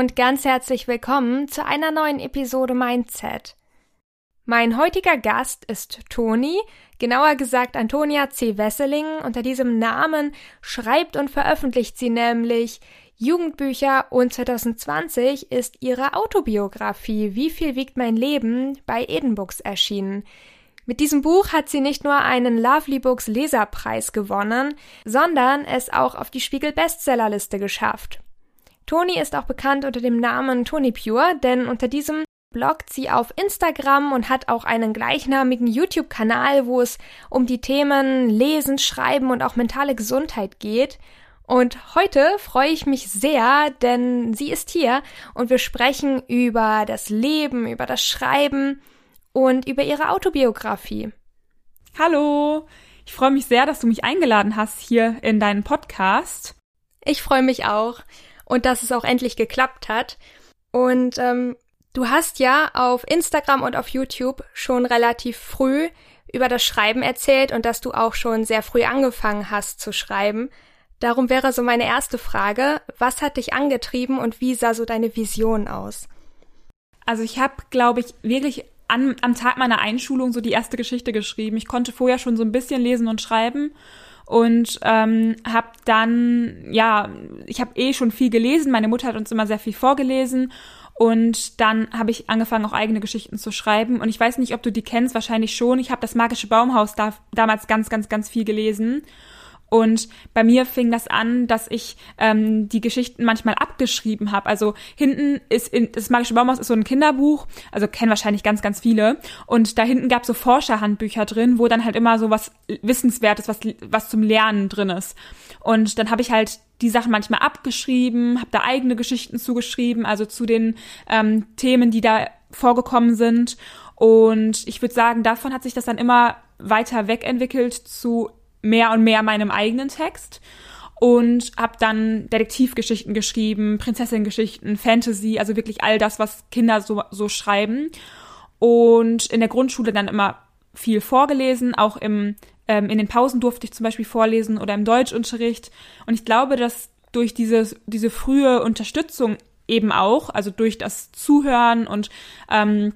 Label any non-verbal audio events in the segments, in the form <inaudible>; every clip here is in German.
und ganz herzlich willkommen zu einer neuen Episode Mindset. Mein heutiger Gast ist Toni, genauer gesagt Antonia C. Wesseling. Unter diesem Namen schreibt und veröffentlicht sie nämlich Jugendbücher und 2020 ist ihre Autobiografie Wie viel wiegt mein Leben bei Eden Books erschienen. Mit diesem Buch hat sie nicht nur einen Lovely Books Leserpreis gewonnen, sondern es auch auf die Spiegel Bestsellerliste geschafft. Toni ist auch bekannt unter dem Namen Toni Pure, denn unter diesem bloggt sie auf Instagram und hat auch einen gleichnamigen YouTube-Kanal, wo es um die Themen Lesen, Schreiben und auch mentale Gesundheit geht. Und heute freue ich mich sehr, denn sie ist hier und wir sprechen über das Leben, über das Schreiben und über ihre Autobiografie. Hallo, ich freue mich sehr, dass du mich eingeladen hast hier in deinen Podcast. Ich freue mich auch und dass es auch endlich geklappt hat. Und ähm, du hast ja auf Instagram und auf YouTube schon relativ früh über das Schreiben erzählt und dass du auch schon sehr früh angefangen hast zu schreiben. Darum wäre so meine erste Frage, was hat dich angetrieben und wie sah so deine Vision aus? Also ich habe, glaube ich, wirklich an, am Tag meiner Einschulung so die erste Geschichte geschrieben. Ich konnte vorher schon so ein bisschen lesen und schreiben und ähm, habe dann, ja, ich habe eh schon viel gelesen. Meine Mutter hat uns immer sehr viel vorgelesen und dann habe ich angefangen, auch eigene Geschichten zu schreiben. Und ich weiß nicht, ob du die kennst, wahrscheinlich schon. Ich habe das magische Baumhaus da, damals ganz, ganz, ganz viel gelesen. Und bei mir fing das an, dass ich ähm, die Geschichten manchmal abgeschrieben habe. Also hinten ist in, das Magische Baumhaus ist so ein Kinderbuch, also kennen wahrscheinlich ganz, ganz viele. Und da hinten gab es so Forscherhandbücher drin, wo dann halt immer so was Wissenswertes, was, was zum Lernen drin ist. Und dann habe ich halt die Sachen manchmal abgeschrieben, habe da eigene Geschichten zugeschrieben, also zu den ähm, Themen, die da vorgekommen sind. Und ich würde sagen, davon hat sich das dann immer weiter wegentwickelt zu mehr und mehr meinem eigenen Text und habe dann Detektivgeschichten geschrieben, Prinzessin-Geschichten, Fantasy, also wirklich all das, was Kinder so, so schreiben. Und in der Grundschule dann immer viel vorgelesen, auch im, ähm, in den Pausen durfte ich zum Beispiel vorlesen oder im Deutschunterricht. Und ich glaube, dass durch diese, diese frühe Unterstützung eben auch, also durch das Zuhören und ähm,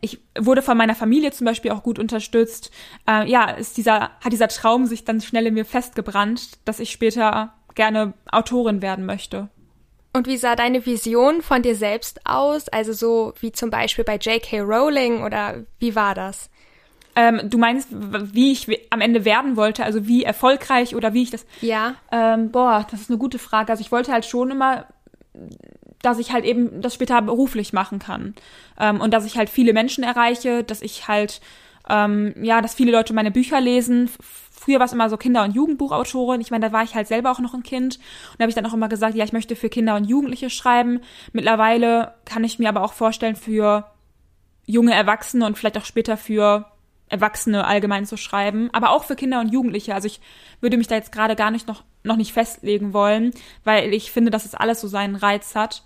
ich wurde von meiner Familie zum Beispiel auch gut unterstützt. Äh, ja, ist dieser, hat dieser Traum sich dann schnell in mir festgebrannt, dass ich später gerne Autorin werden möchte. Und wie sah deine Vision von dir selbst aus? Also so wie zum Beispiel bei J.K. Rowling oder wie war das? Ähm, du meinst, wie ich am Ende werden wollte, also wie erfolgreich oder wie ich das. Ja. Ähm, boah, das ist eine gute Frage. Also ich wollte halt schon immer dass ich halt eben das später beruflich machen kann. Ähm, und dass ich halt viele Menschen erreiche, dass ich halt, ähm, ja, dass viele Leute meine Bücher lesen. Früher war es immer so Kinder- und Jugendbuchautorin. Ich meine, da war ich halt selber auch noch ein Kind. Und da habe ich dann auch immer gesagt, ja, ich möchte für Kinder und Jugendliche schreiben. Mittlerweile kann ich mir aber auch vorstellen, für junge Erwachsene und vielleicht auch später für Erwachsene allgemein zu schreiben, aber auch für Kinder und Jugendliche. Also ich würde mich da jetzt gerade gar nicht noch, noch nicht festlegen wollen, weil ich finde, dass es alles so seinen Reiz hat.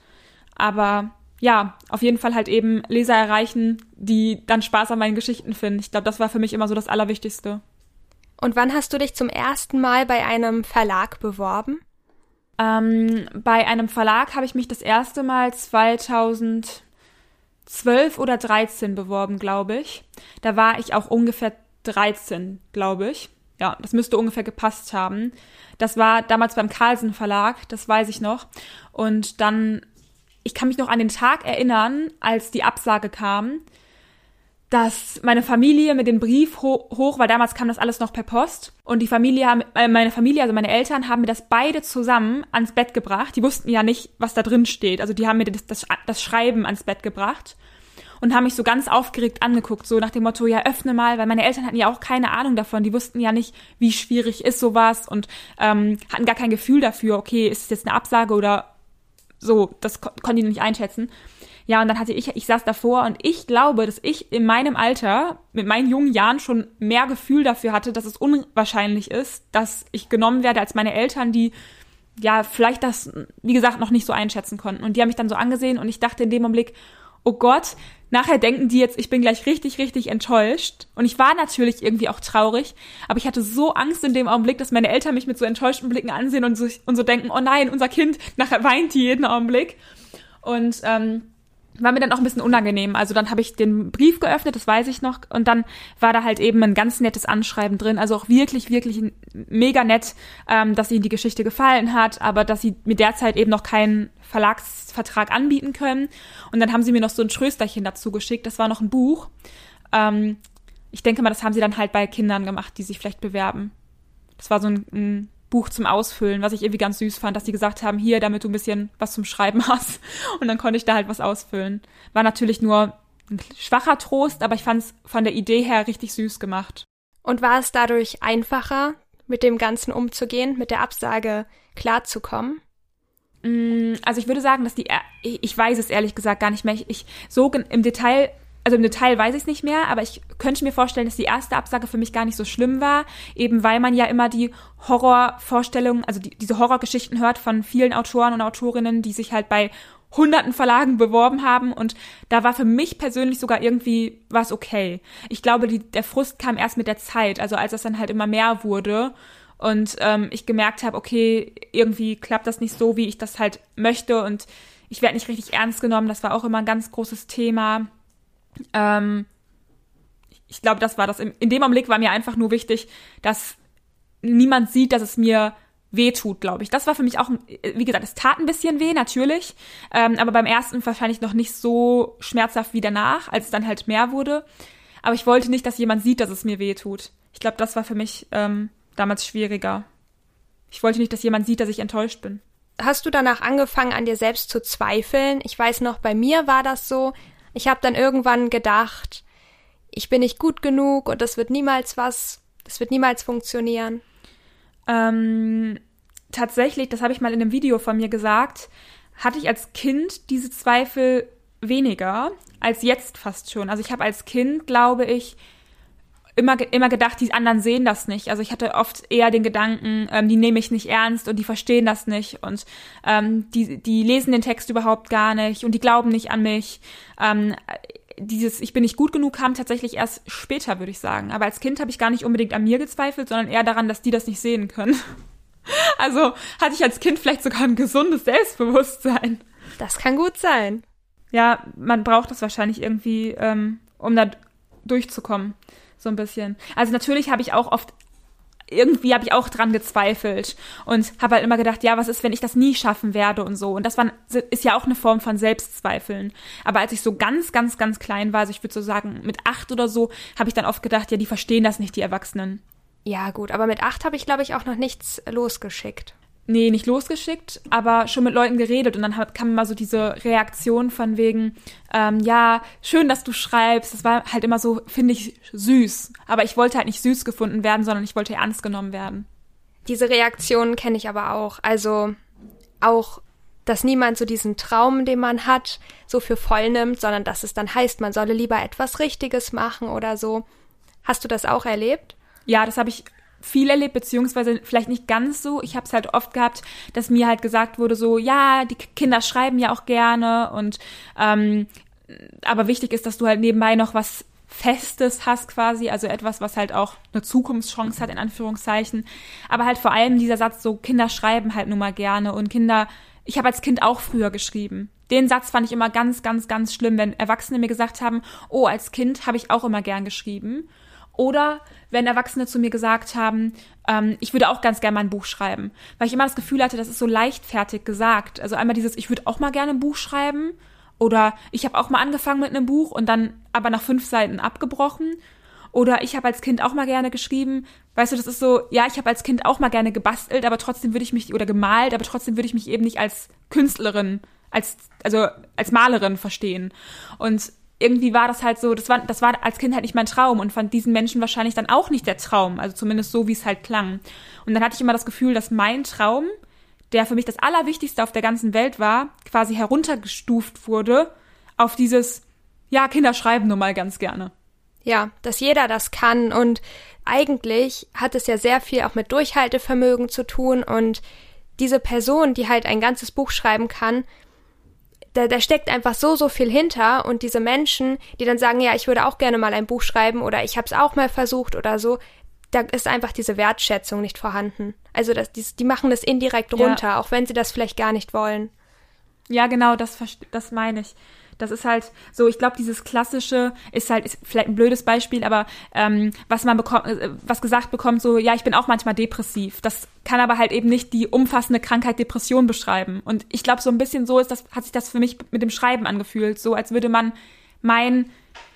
Aber ja, auf jeden Fall halt eben Leser erreichen, die dann Spaß an meinen Geschichten finden. Ich glaube, das war für mich immer so das Allerwichtigste. Und wann hast du dich zum ersten Mal bei einem Verlag beworben? Ähm, bei einem Verlag habe ich mich das erste Mal 2012 oder 13 beworben, glaube ich. Da war ich auch ungefähr 13, glaube ich. Ja, das müsste ungefähr gepasst haben. Das war damals beim Carlsen Verlag, das weiß ich noch. Und dann ich kann mich noch an den Tag erinnern, als die Absage kam, dass meine Familie mit dem Brief ho hoch, weil damals kam das alles noch per Post und die Familie, äh, meine Familie, also meine Eltern haben mir das beide zusammen ans Bett gebracht. Die wussten ja nicht, was da drin steht. Also die haben mir das, das, das Schreiben ans Bett gebracht und haben mich so ganz aufgeregt angeguckt, so nach dem Motto, ja, öffne mal, weil meine Eltern hatten ja auch keine Ahnung davon, die wussten ja nicht, wie schwierig ist sowas und ähm, hatten gar kein Gefühl dafür, okay, ist es jetzt eine Absage oder so, das ko konnte ich nicht einschätzen. Ja, und dann hatte ich, ich saß davor und ich glaube, dass ich in meinem Alter, mit meinen jungen Jahren schon mehr Gefühl dafür hatte, dass es unwahrscheinlich ist, dass ich genommen werde als meine Eltern, die ja vielleicht das, wie gesagt, noch nicht so einschätzen konnten. Und die haben mich dann so angesehen und ich dachte in dem Augenblick, oh Gott, nachher denken die jetzt, ich bin gleich richtig, richtig enttäuscht. Und ich war natürlich irgendwie auch traurig, aber ich hatte so Angst in dem Augenblick, dass meine Eltern mich mit so enttäuschten Blicken ansehen und so, und so denken, oh nein, unser Kind, nachher weint die jeden Augenblick. Und ähm, war mir dann auch ein bisschen unangenehm. Also dann habe ich den Brief geöffnet, das weiß ich noch, und dann war da halt eben ein ganz nettes Anschreiben drin. Also auch wirklich, wirklich mega nett, ähm, dass ihnen die Geschichte gefallen hat, aber dass sie mir derzeit eben noch keinen Verlagsvertrag anbieten können. Und dann haben sie mir noch so ein Trösterchen dazu geschickt. Das war noch ein Buch. Ähm, ich denke mal, das haben sie dann halt bei Kindern gemacht, die sich vielleicht bewerben. Das war so ein, ein Buch zum Ausfüllen, was ich irgendwie ganz süß fand, dass die gesagt haben, hier, damit du ein bisschen was zum Schreiben <laughs> hast. Und dann konnte ich da halt was ausfüllen. War natürlich nur ein schwacher Trost, aber ich fand es von der Idee her richtig süß gemacht. Und war es dadurch einfacher, mit dem Ganzen umzugehen, mit der Absage klarzukommen? Mm, also ich würde sagen, dass die, ich weiß es ehrlich gesagt gar nicht mehr. Ich, so im Detail also im Detail weiß ich es nicht mehr, aber ich könnte mir vorstellen, dass die erste Absage für mich gar nicht so schlimm war, eben weil man ja immer die Horrorvorstellungen, also die, diese Horrorgeschichten hört von vielen Autoren und Autorinnen, die sich halt bei hunderten Verlagen beworben haben und da war für mich persönlich sogar irgendwie was okay. Ich glaube, die, der Frust kam erst mit der Zeit, also als es dann halt immer mehr wurde und ähm, ich gemerkt habe, okay, irgendwie klappt das nicht so, wie ich das halt möchte und ich werde nicht richtig ernst genommen. Das war auch immer ein ganz großes Thema. Ähm, ich glaube, das war das. In dem Augenblick war mir einfach nur wichtig, dass niemand sieht, dass es mir weh tut, glaube ich. Das war für mich auch, wie gesagt, es tat ein bisschen weh, natürlich, ähm, aber beim ersten wahrscheinlich noch nicht so schmerzhaft wie danach, als es dann halt mehr wurde. Aber ich wollte nicht, dass jemand sieht, dass es mir weh tut. Ich glaube, das war für mich ähm, damals schwieriger. Ich wollte nicht, dass jemand sieht, dass ich enttäuscht bin. Hast du danach angefangen, an dir selbst zu zweifeln? Ich weiß noch, bei mir war das so, ich habe dann irgendwann gedacht, ich bin nicht gut genug und das wird niemals was, das wird niemals funktionieren. Ähm, tatsächlich, das habe ich mal in einem Video von mir gesagt, hatte ich als Kind diese Zweifel weniger als jetzt fast schon. Also ich habe als Kind, glaube ich, immer, immer gedacht, die anderen sehen das nicht. Also ich hatte oft eher den Gedanken, ähm, die nehme ich nicht ernst und die verstehen das nicht und ähm, die, die lesen den Text überhaupt gar nicht und die glauben nicht an mich. Ähm, dieses Ich bin nicht gut genug kam tatsächlich erst später, würde ich sagen. Aber als Kind habe ich gar nicht unbedingt an mir gezweifelt, sondern eher daran, dass die das nicht sehen können. <laughs> Also hatte ich als Kind vielleicht sogar ein gesundes Selbstbewusstsein. Das kann gut sein. Ja, man braucht das wahrscheinlich irgendwie, ähm, um da durchzukommen so ein bisschen. Also natürlich habe ich auch oft irgendwie habe ich auch dran gezweifelt und habe halt immer gedacht, ja, was ist, wenn ich das nie schaffen werde und so. Und das war, ist ja auch eine Form von Selbstzweifeln. Aber als ich so ganz, ganz, ganz klein war, also ich würde so sagen mit acht oder so, habe ich dann oft gedacht, ja, die verstehen das nicht, die Erwachsenen. Ja gut, aber mit acht habe ich, glaube ich, auch noch nichts losgeschickt nee, nicht losgeschickt, aber schon mit Leuten geredet und dann kam immer so diese Reaktion von wegen, ähm, ja, schön, dass du schreibst. Das war halt immer so, finde ich, süß. Aber ich wollte halt nicht süß gefunden werden, sondern ich wollte ernst genommen werden. Diese Reaktionen kenne ich aber auch. Also auch, dass niemand so diesen Traum, den man hat, so für voll nimmt, sondern dass es dann heißt, man solle lieber etwas Richtiges machen oder so. Hast du das auch erlebt? Ja, das habe ich viel erlebt, beziehungsweise vielleicht nicht ganz so. Ich habe es halt oft gehabt, dass mir halt gesagt wurde, so, ja, die Kinder schreiben ja auch gerne und ähm, aber wichtig ist, dass du halt nebenbei noch was Festes hast quasi, also etwas, was halt auch eine Zukunftschance hat, in Anführungszeichen. Aber halt vor allem dieser Satz, so Kinder schreiben halt nun mal gerne und Kinder, ich habe als Kind auch früher geschrieben. Den Satz fand ich immer ganz, ganz, ganz schlimm, wenn Erwachsene mir gesagt haben, oh, als Kind habe ich auch immer gern geschrieben. Oder wenn Erwachsene zu mir gesagt haben, ähm, ich würde auch ganz gerne mal ein Buch schreiben. Weil ich immer das Gefühl hatte, das ist so leichtfertig gesagt. Also einmal dieses, ich würde auch mal gerne ein Buch schreiben. Oder ich habe auch mal angefangen mit einem Buch und dann aber nach fünf Seiten abgebrochen. Oder ich habe als Kind auch mal gerne geschrieben. Weißt du, das ist so, ja, ich habe als Kind auch mal gerne gebastelt, aber trotzdem würde ich mich, oder gemalt, aber trotzdem würde ich mich eben nicht als Künstlerin, als, also als Malerin verstehen. Und irgendwie war das halt so, das war, das war als Kind halt nicht mein Traum und von diesen Menschen wahrscheinlich dann auch nicht der Traum, also zumindest so, wie es halt klang. Und dann hatte ich immer das Gefühl, dass mein Traum, der für mich das Allerwichtigste auf der ganzen Welt war, quasi heruntergestuft wurde auf dieses, ja, Kinder schreiben nur mal ganz gerne. Ja, dass jeder das kann und eigentlich hat es ja sehr viel auch mit Durchhaltevermögen zu tun und diese Person, die halt ein ganzes Buch schreiben kann, da, da steckt einfach so, so viel hinter und diese Menschen, die dann sagen, ja, ich würde auch gerne mal ein Buch schreiben oder ich habe es auch mal versucht oder so, da ist einfach diese Wertschätzung nicht vorhanden. Also das, die, die machen das indirekt runter, ja. auch wenn sie das vielleicht gar nicht wollen. Ja, genau, das, das meine ich. Das ist halt so, ich glaube, dieses klassische ist halt, ist vielleicht ein blödes Beispiel, aber ähm, was man bekommt, äh, was gesagt bekommt, so, ja, ich bin auch manchmal depressiv. Das kann aber halt eben nicht die umfassende Krankheit Depression beschreiben. Und ich glaube, so ein bisschen so ist das, hat sich das für mich mit dem Schreiben angefühlt. So, als würde man mein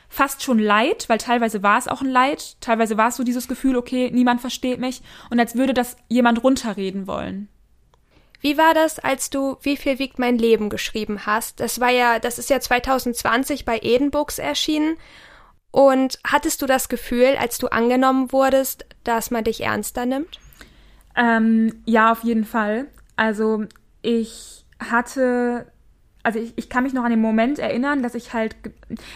fast schon Leid, weil teilweise war es auch ein Leid, teilweise war es so dieses Gefühl, okay, niemand versteht mich und als würde das jemand runterreden wollen. Wie war das, als du Wie viel wiegt mein Leben geschrieben hast? Das war ja, das ist ja 2020 bei Eden Books erschienen. Und hattest du das Gefühl, als du angenommen wurdest, dass man dich ernster nimmt? Ähm, ja, auf jeden Fall. Also ich hatte also ich, ich kann mich noch an den Moment erinnern, dass ich halt,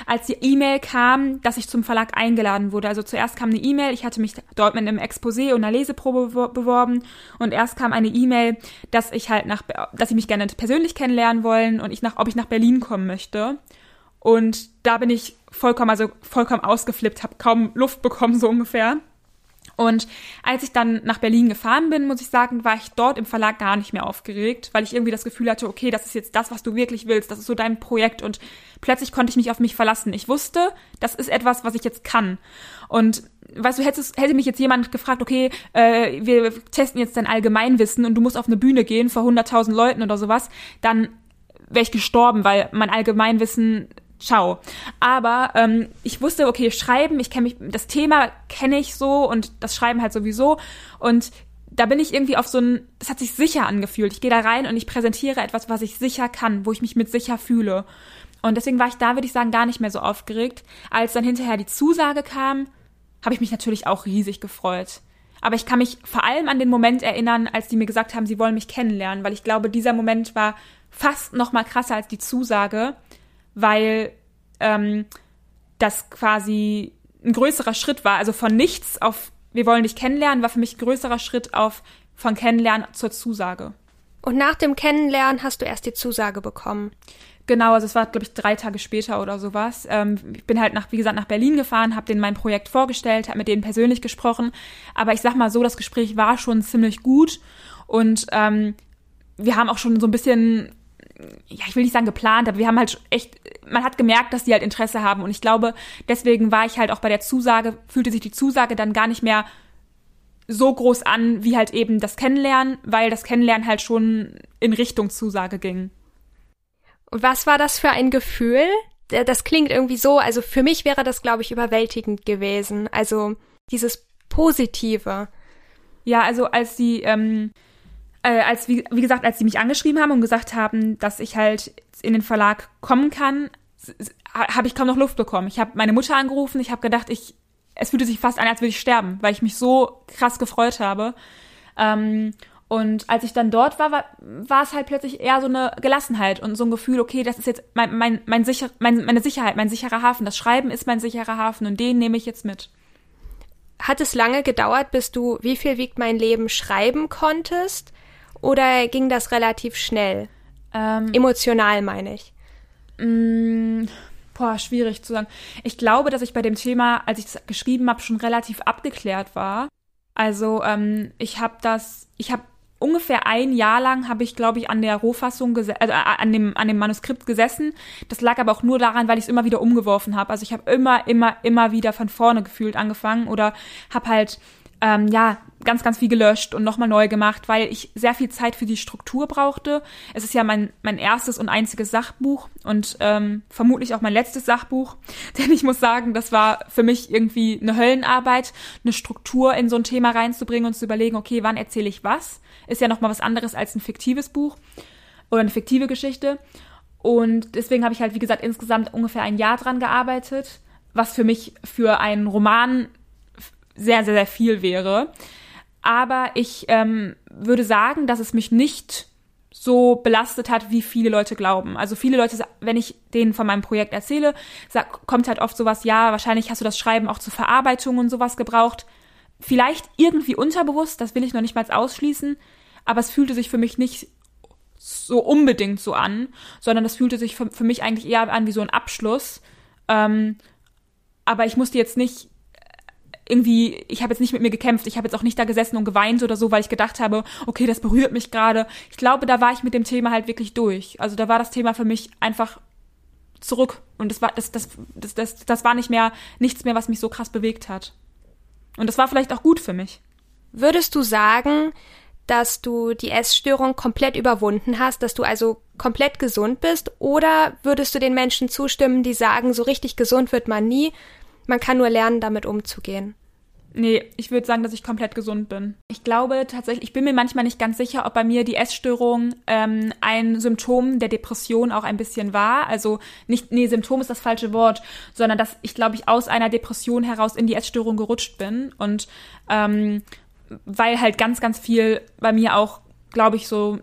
als die E-Mail kam, dass ich zum Verlag eingeladen wurde. Also zuerst kam eine E-Mail, ich hatte mich dort mit einem Exposé und einer Leseprobe beworben und erst kam eine E-Mail, dass ich halt nach, dass sie mich gerne persönlich kennenlernen wollen und ich nach, ob ich nach Berlin kommen möchte. Und da bin ich vollkommen, also vollkommen ausgeflippt, habe kaum Luft bekommen, so ungefähr. Und als ich dann nach Berlin gefahren bin, muss ich sagen, war ich dort im Verlag gar nicht mehr aufgeregt, weil ich irgendwie das Gefühl hatte, okay, das ist jetzt das, was du wirklich willst, das ist so dein Projekt und plötzlich konnte ich mich auf mich verlassen. Ich wusste, das ist etwas, was ich jetzt kann. Und weißt du, hättest, hätte mich jetzt jemand gefragt, okay, äh, wir testen jetzt dein Allgemeinwissen und du musst auf eine Bühne gehen vor 100.000 Leuten oder sowas, dann wäre ich gestorben, weil mein Allgemeinwissen ciao. Aber ähm, ich wusste, okay, schreiben, ich kenne mich, das Thema kenne ich so und das Schreiben halt sowieso. Und da bin ich irgendwie auf so ein, das hat sich sicher angefühlt. Ich gehe da rein und ich präsentiere etwas, was ich sicher kann, wo ich mich mit sicher fühle. Und deswegen war ich da, würde ich sagen, gar nicht mehr so aufgeregt. Als dann hinterher die Zusage kam, habe ich mich natürlich auch riesig gefreut. Aber ich kann mich vor allem an den Moment erinnern, als die mir gesagt haben, sie wollen mich kennenlernen, weil ich glaube, dieser Moment war fast noch mal krasser als die Zusage, weil ähm, das quasi ein größerer Schritt war. Also von nichts auf wir wollen dich kennenlernen, war für mich ein größerer Schritt auf von Kennenlernen zur Zusage. Und nach dem Kennenlernen hast du erst die Zusage bekommen. Genau, also es war, glaube ich, drei Tage später oder sowas. Ähm, ich bin halt nach, wie gesagt, nach Berlin gefahren, habe denen mein Projekt vorgestellt, habe mit denen persönlich gesprochen. Aber ich sag mal so, das Gespräch war schon ziemlich gut und ähm, wir haben auch schon so ein bisschen ja, ich will nicht sagen geplant, aber wir haben halt echt, man hat gemerkt, dass die halt Interesse haben. Und ich glaube, deswegen war ich halt auch bei der Zusage, fühlte sich die Zusage dann gar nicht mehr so groß an, wie halt eben das Kennenlernen, weil das Kennenlernen halt schon in Richtung Zusage ging. Und was war das für ein Gefühl? Das klingt irgendwie so, also für mich wäre das, glaube ich, überwältigend gewesen. Also dieses Positive. Ja, also als die, ähm, äh, als wie, wie gesagt, als sie mich angeschrieben haben und gesagt haben, dass ich halt in den Verlag kommen kann, habe ich kaum noch Luft bekommen. Ich habe meine Mutter angerufen, ich habe gedacht, ich es fühlte sich fast an, als würde ich sterben, weil ich mich so krass gefreut habe. Ähm, und als ich dann dort war, war, es halt plötzlich eher so eine Gelassenheit und so ein Gefühl, okay, das ist jetzt mein, mein, mein sicher, mein, meine Sicherheit, mein sicherer Hafen. Das Schreiben ist mein sicherer Hafen und den nehme ich jetzt mit. Hat es lange gedauert, bis du Wie viel wiegt mein Leben schreiben konntest? Oder ging das relativ schnell? Ähm, Emotional meine ich. Mh, mm, boah, schwierig zu sagen. Ich glaube, dass ich bei dem Thema, als ich es geschrieben habe, schon relativ abgeklärt war. Also ähm, ich habe das, ich habe ungefähr ein Jahr lang habe ich, glaube ich, an der Rohfassung, also an dem an dem Manuskript gesessen. Das lag aber auch nur daran, weil ich es immer wieder umgeworfen habe. Also ich habe immer, immer, immer wieder von vorne gefühlt angefangen oder habe halt ähm, ja, ganz, ganz viel gelöscht und nochmal neu gemacht, weil ich sehr viel Zeit für die Struktur brauchte. Es ist ja mein, mein erstes und einziges Sachbuch und ähm, vermutlich auch mein letztes Sachbuch. <laughs> Denn ich muss sagen, das war für mich irgendwie eine Höllenarbeit, eine Struktur in so ein Thema reinzubringen und zu überlegen, okay, wann erzähle ich was? Ist ja nochmal was anderes als ein fiktives Buch oder eine fiktive Geschichte. Und deswegen habe ich halt, wie gesagt, insgesamt ungefähr ein Jahr dran gearbeitet, was für mich für einen Roman sehr, sehr, sehr viel wäre. Aber ich ähm, würde sagen, dass es mich nicht so belastet hat, wie viele Leute glauben. Also viele Leute, wenn ich denen von meinem Projekt erzähle, sag, kommt halt oft sowas, ja, wahrscheinlich hast du das Schreiben auch zur Verarbeitung und sowas gebraucht. Vielleicht irgendwie unterbewusst, das will ich noch nicht mal ausschließen, aber es fühlte sich für mich nicht so unbedingt so an, sondern das fühlte sich für, für mich eigentlich eher an wie so ein Abschluss. Ähm, aber ich musste jetzt nicht irgendwie, ich habe jetzt nicht mit mir gekämpft, ich habe jetzt auch nicht da gesessen und geweint oder so, weil ich gedacht habe, okay, das berührt mich gerade. Ich glaube, da war ich mit dem Thema halt wirklich durch. Also da war das Thema für mich einfach zurück und das war das das das das, das war nicht mehr nichts mehr, was mich so krass bewegt hat. Und das war vielleicht auch gut für mich. Würdest du sagen, dass du die Essstörung komplett überwunden hast, dass du also komplett gesund bist? Oder würdest du den Menschen zustimmen, die sagen, so richtig gesund wird man nie, man kann nur lernen, damit umzugehen? Nee, ich würde sagen, dass ich komplett gesund bin. Ich glaube tatsächlich, ich bin mir manchmal nicht ganz sicher, ob bei mir die Essstörung ähm, ein Symptom der Depression auch ein bisschen war. Also nicht, nee, Symptom ist das falsche Wort, sondern dass ich, glaube ich, aus einer Depression heraus in die Essstörung gerutscht bin. Und ähm, weil halt ganz, ganz viel bei mir auch glaube ich, so,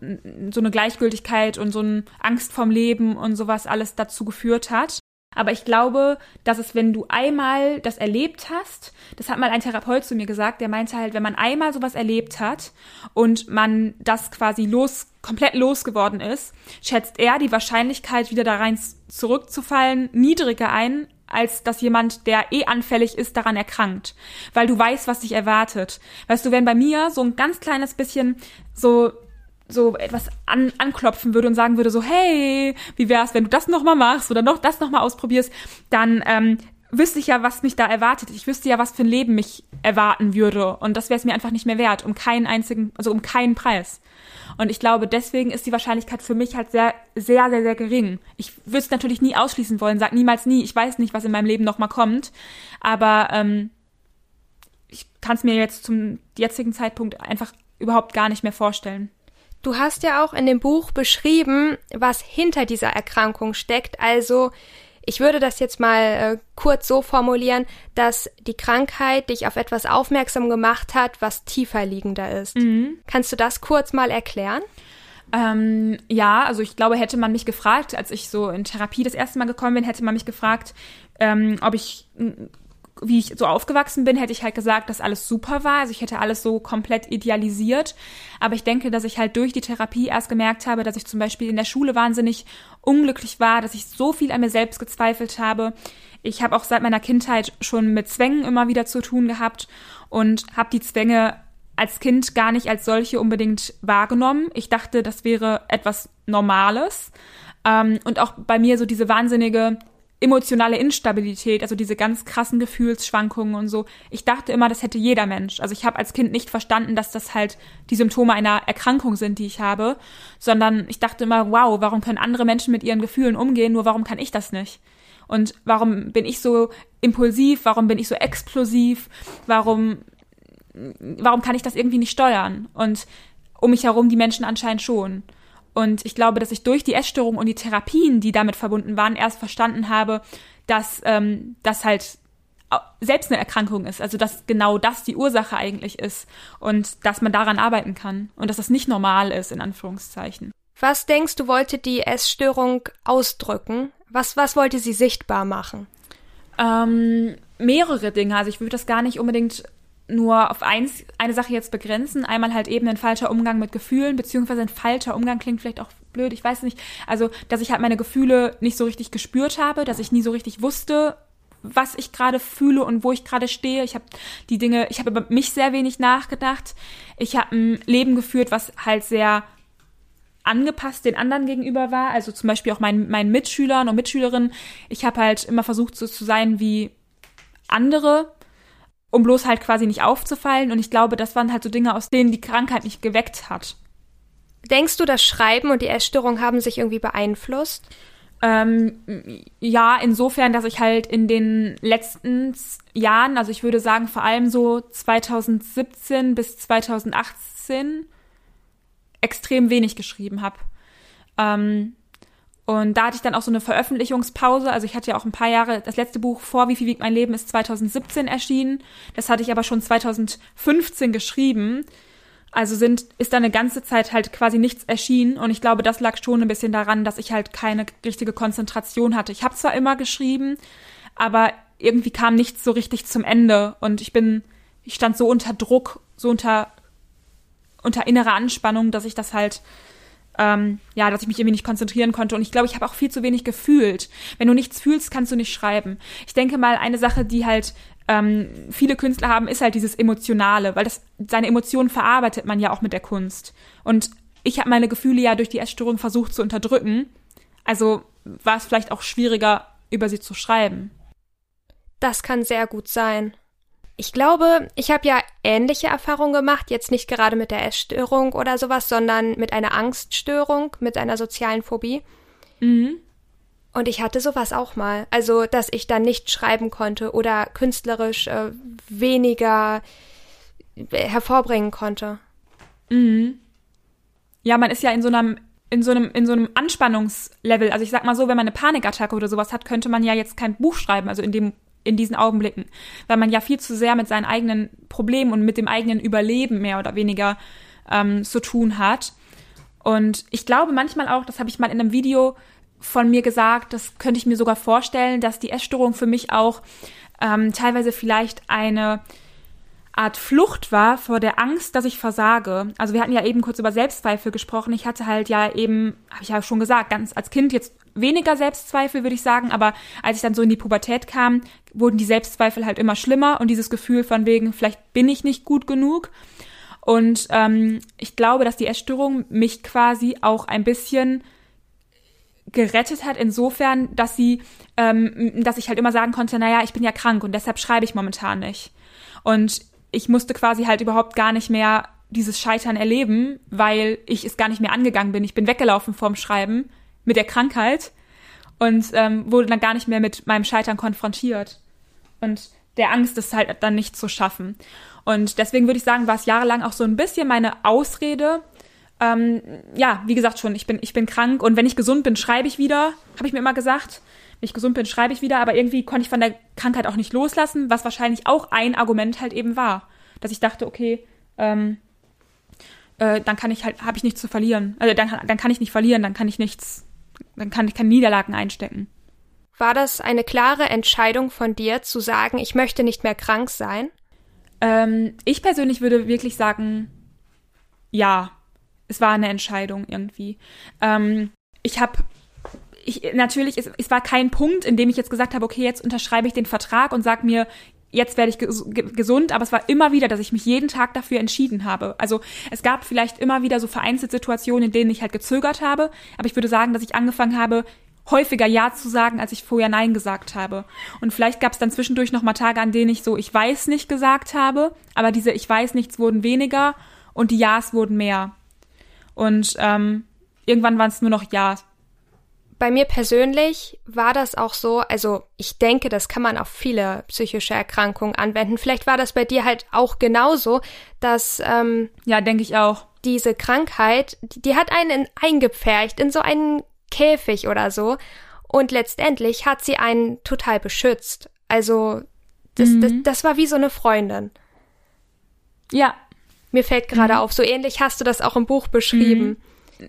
so eine Gleichgültigkeit und so eine Angst vorm Leben und sowas alles dazu geführt hat. Aber ich glaube, dass es, wenn du einmal das erlebt hast, das hat mal ein Therapeut zu mir gesagt, der meinte halt, wenn man einmal sowas erlebt hat und man das quasi los, komplett losgeworden ist, schätzt er die Wahrscheinlichkeit, wieder da rein zurückzufallen, niedriger ein, als dass jemand, der eh anfällig ist, daran erkrankt. Weil du weißt, was dich erwartet. Weißt du, wenn bei mir so ein ganz kleines bisschen so so etwas an, anklopfen würde und sagen würde so, hey, wie wär's, wenn du das nochmal machst oder noch das nochmal ausprobierst, dann ähm, wüsste ich ja, was mich da erwartet. Ich wüsste ja, was für ein Leben mich erwarten würde. Und das wäre es mir einfach nicht mehr wert, um keinen einzigen, also um keinen Preis. Und ich glaube, deswegen ist die Wahrscheinlichkeit für mich halt sehr, sehr, sehr, sehr gering. Ich würde es natürlich nie ausschließen wollen, sag niemals nie. Ich weiß nicht, was in meinem Leben nochmal kommt. Aber ähm, ich kann es mir jetzt zum jetzigen Zeitpunkt einfach überhaupt gar nicht mehr vorstellen. Du hast ja auch in dem Buch beschrieben, was hinter dieser Erkrankung steckt. Also ich würde das jetzt mal äh, kurz so formulieren, dass die Krankheit dich auf etwas aufmerksam gemacht hat, was tiefer liegender ist. Mhm. Kannst du das kurz mal erklären? Ähm, ja, also ich glaube, hätte man mich gefragt, als ich so in Therapie das erste Mal gekommen bin, hätte man mich gefragt, ähm, ob ich wie ich so aufgewachsen bin, hätte ich halt gesagt, dass alles super war. Also ich hätte alles so komplett idealisiert. Aber ich denke, dass ich halt durch die Therapie erst gemerkt habe, dass ich zum Beispiel in der Schule wahnsinnig unglücklich war, dass ich so viel an mir selbst gezweifelt habe. Ich habe auch seit meiner Kindheit schon mit Zwängen immer wieder zu tun gehabt und habe die Zwänge als Kind gar nicht als solche unbedingt wahrgenommen. Ich dachte, das wäre etwas Normales. Ähm, und auch bei mir so diese wahnsinnige emotionale Instabilität, also diese ganz krassen Gefühlsschwankungen und so. Ich dachte immer, das hätte jeder Mensch. Also ich habe als Kind nicht verstanden, dass das halt die Symptome einer Erkrankung sind, die ich habe, sondern ich dachte immer, wow, warum können andere Menschen mit ihren Gefühlen umgehen, nur warum kann ich das nicht? Und warum bin ich so impulsiv? Warum bin ich so explosiv? Warum, warum kann ich das irgendwie nicht steuern? Und um mich herum die Menschen anscheinend schon. Und ich glaube, dass ich durch die Essstörung und die Therapien, die damit verbunden waren, erst verstanden habe, dass ähm, das halt selbst eine Erkrankung ist, also dass genau das die Ursache eigentlich ist und dass man daran arbeiten kann und dass das nicht normal ist, in Anführungszeichen. Was denkst du, wollte die Essstörung ausdrücken? Was, was wollte sie sichtbar machen? Ähm, mehrere Dinge. Also ich würde das gar nicht unbedingt nur auf eins, eine Sache jetzt begrenzen. Einmal halt eben ein falscher Umgang mit Gefühlen, beziehungsweise ein falscher Umgang klingt vielleicht auch blöd, ich weiß nicht. Also, dass ich halt meine Gefühle nicht so richtig gespürt habe, dass ich nie so richtig wusste, was ich gerade fühle und wo ich gerade stehe. Ich habe die Dinge, ich habe über mich sehr wenig nachgedacht. Ich habe ein Leben geführt, was halt sehr angepasst den anderen gegenüber war. Also zum Beispiel auch meinen, meinen Mitschülern und Mitschülerinnen. Ich habe halt immer versucht, so zu sein wie andere um bloß halt quasi nicht aufzufallen. Und ich glaube, das waren halt so Dinge, aus denen die Krankheit mich geweckt hat. Denkst du, das Schreiben und die Essstörung haben sich irgendwie beeinflusst? Ähm, ja, insofern, dass ich halt in den letzten Jahren, also ich würde sagen vor allem so 2017 bis 2018, extrem wenig geschrieben habe. Ähm, und da hatte ich dann auch so eine Veröffentlichungspause. Also ich hatte ja auch ein paar Jahre, das letzte Buch vor Wie viel wiegt mein Leben ist 2017 erschienen. Das hatte ich aber schon 2015 geschrieben. Also sind, ist da eine ganze Zeit halt quasi nichts erschienen. Und ich glaube, das lag schon ein bisschen daran, dass ich halt keine richtige Konzentration hatte. Ich habe zwar immer geschrieben, aber irgendwie kam nichts so richtig zum Ende. Und ich bin, ich stand so unter Druck, so unter, unter innerer Anspannung, dass ich das halt ähm, ja, dass ich mich irgendwie nicht konzentrieren konnte. Und ich glaube, ich habe auch viel zu wenig gefühlt. Wenn du nichts fühlst, kannst du nicht schreiben. Ich denke mal, eine Sache, die halt ähm, viele Künstler haben, ist halt dieses Emotionale, weil das seine Emotionen verarbeitet man ja auch mit der Kunst. Und ich habe meine Gefühle ja durch die Essstörung versucht zu unterdrücken. Also war es vielleicht auch schwieriger, über sie zu schreiben. Das kann sehr gut sein. Ich glaube, ich habe ja ähnliche Erfahrungen gemacht, jetzt nicht gerade mit der Essstörung oder sowas, sondern mit einer Angststörung, mit einer sozialen Phobie. Mhm. Und ich hatte sowas auch mal. Also, dass ich dann nicht schreiben konnte oder künstlerisch äh, weniger äh, hervorbringen konnte. Mhm. Ja, man ist ja in so einem in so einem in so einem Anspannungslevel. Also ich sag mal so, wenn man eine Panikattacke oder sowas hat, könnte man ja jetzt kein Buch schreiben, also in dem in diesen Augenblicken, weil man ja viel zu sehr mit seinen eigenen Problemen und mit dem eigenen Überleben mehr oder weniger ähm, zu tun hat. Und ich glaube manchmal auch, das habe ich mal in einem Video von mir gesagt, das könnte ich mir sogar vorstellen, dass die Essstörung für mich auch ähm, teilweise vielleicht eine Art Flucht war vor der Angst, dass ich versage. Also wir hatten ja eben kurz über Selbstzweifel gesprochen. Ich hatte halt ja eben, habe ich ja schon gesagt, ganz als Kind jetzt weniger Selbstzweifel, würde ich sagen, aber als ich dann so in die Pubertät kam, wurden die Selbstzweifel halt immer schlimmer und dieses Gefühl von wegen, vielleicht bin ich nicht gut genug. Und ähm, ich glaube, dass die Essstörung mich quasi auch ein bisschen gerettet hat, insofern, dass sie, ähm, dass ich halt immer sagen konnte, naja, ich bin ja krank und deshalb schreibe ich momentan nicht. Und ich musste quasi halt überhaupt gar nicht mehr dieses Scheitern erleben, weil ich es gar nicht mehr angegangen bin. Ich bin weggelaufen vorm Schreiben mit der Krankheit und ähm, wurde dann gar nicht mehr mit meinem Scheitern konfrontiert. Und der Angst ist halt dann nicht zu schaffen. Und deswegen würde ich sagen, war es jahrelang auch so ein bisschen meine Ausrede. Ähm, ja, wie gesagt schon, ich bin, ich bin krank und wenn ich gesund bin, schreibe ich wieder, habe ich mir immer gesagt wenn ich gesund bin, schreibe ich wieder, aber irgendwie konnte ich von der Krankheit auch nicht loslassen, was wahrscheinlich auch ein Argument halt eben war, dass ich dachte, okay, ähm, äh, dann kann ich halt, habe ich nichts zu verlieren. Also dann, dann kann ich nicht verlieren, dann kann ich nichts, dann kann ich keine Niederlagen einstecken. War das eine klare Entscheidung von dir zu sagen, ich möchte nicht mehr krank sein? Ähm, ich persönlich würde wirklich sagen, ja, es war eine Entscheidung irgendwie. Ähm, ich habe ich, natürlich, es, es war kein Punkt, in dem ich jetzt gesagt habe, okay, jetzt unterschreibe ich den Vertrag und sag mir, jetzt werde ich gesund, aber es war immer wieder, dass ich mich jeden Tag dafür entschieden habe. Also es gab vielleicht immer wieder so vereinzelt Situationen, in denen ich halt gezögert habe, aber ich würde sagen, dass ich angefangen habe, häufiger Ja zu sagen, als ich vorher Nein gesagt habe. Und vielleicht gab es dann zwischendurch noch mal Tage, an denen ich so Ich weiß nicht gesagt habe, aber diese Ich weiß nichts wurden weniger und die Ja's wurden mehr. Und ähm, irgendwann waren es nur noch Ja bei mir persönlich war das auch so, also ich denke, das kann man auf viele psychische Erkrankungen anwenden. Vielleicht war das bei dir halt auch genauso, dass ähm, ja, denke ich auch. Diese Krankheit, die, die hat einen eingepfercht in so einen Käfig oder so und letztendlich hat sie einen total beschützt. Also das, mhm. das, das war wie so eine Freundin. Ja. Mir fällt gerade mhm. auf, so ähnlich hast du das auch im Buch beschrieben. Mhm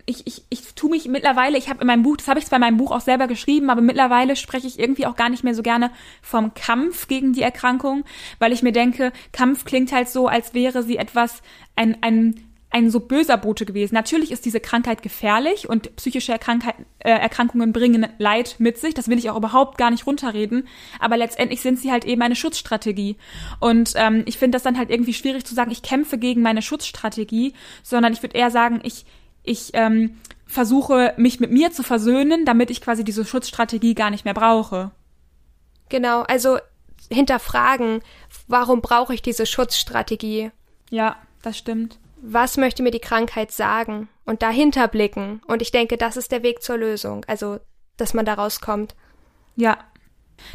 ich, ich, ich tue mich mittlerweile, ich habe in meinem Buch, das habe ich zwar in meinem Buch auch selber geschrieben, aber mittlerweile spreche ich irgendwie auch gar nicht mehr so gerne vom Kampf gegen die Erkrankung, weil ich mir denke, Kampf klingt halt so, als wäre sie etwas, ein, ein, ein so böser Bote gewesen. Natürlich ist diese Krankheit gefährlich und psychische Erkrankheit, äh, Erkrankungen bringen Leid mit sich. Das will ich auch überhaupt gar nicht runterreden. Aber letztendlich sind sie halt eben eine Schutzstrategie. Und ähm, ich finde das dann halt irgendwie schwierig zu sagen, ich kämpfe gegen meine Schutzstrategie, sondern ich würde eher sagen, ich ich ähm, versuche, mich mit mir zu versöhnen, damit ich quasi diese Schutzstrategie gar nicht mehr brauche. Genau, also hinterfragen, warum brauche ich diese Schutzstrategie? Ja, das stimmt. Was möchte mir die Krankheit sagen? Und dahinter blicken. Und ich denke, das ist der Weg zur Lösung. Also, dass man da rauskommt. Ja,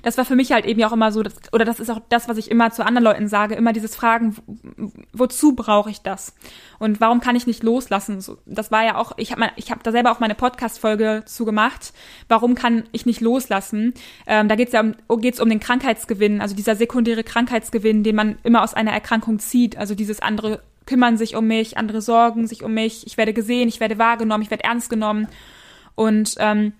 das war für mich halt eben ja auch immer so, oder das ist auch das, was ich immer zu anderen Leuten sage, immer dieses Fragen, wozu brauche ich das? Und warum kann ich nicht loslassen? So, das war ja auch, ich habe hab da selber auch meine Podcast-Folge zugemacht. Warum kann ich nicht loslassen? Ähm, da geht es ja um, geht's um den Krankheitsgewinn, also dieser sekundäre Krankheitsgewinn, den man immer aus einer Erkrankung zieht. Also dieses andere kümmern sich um mich, andere sorgen sich um mich, ich werde gesehen, ich werde wahrgenommen, ich werde ernst genommen. Und ähm,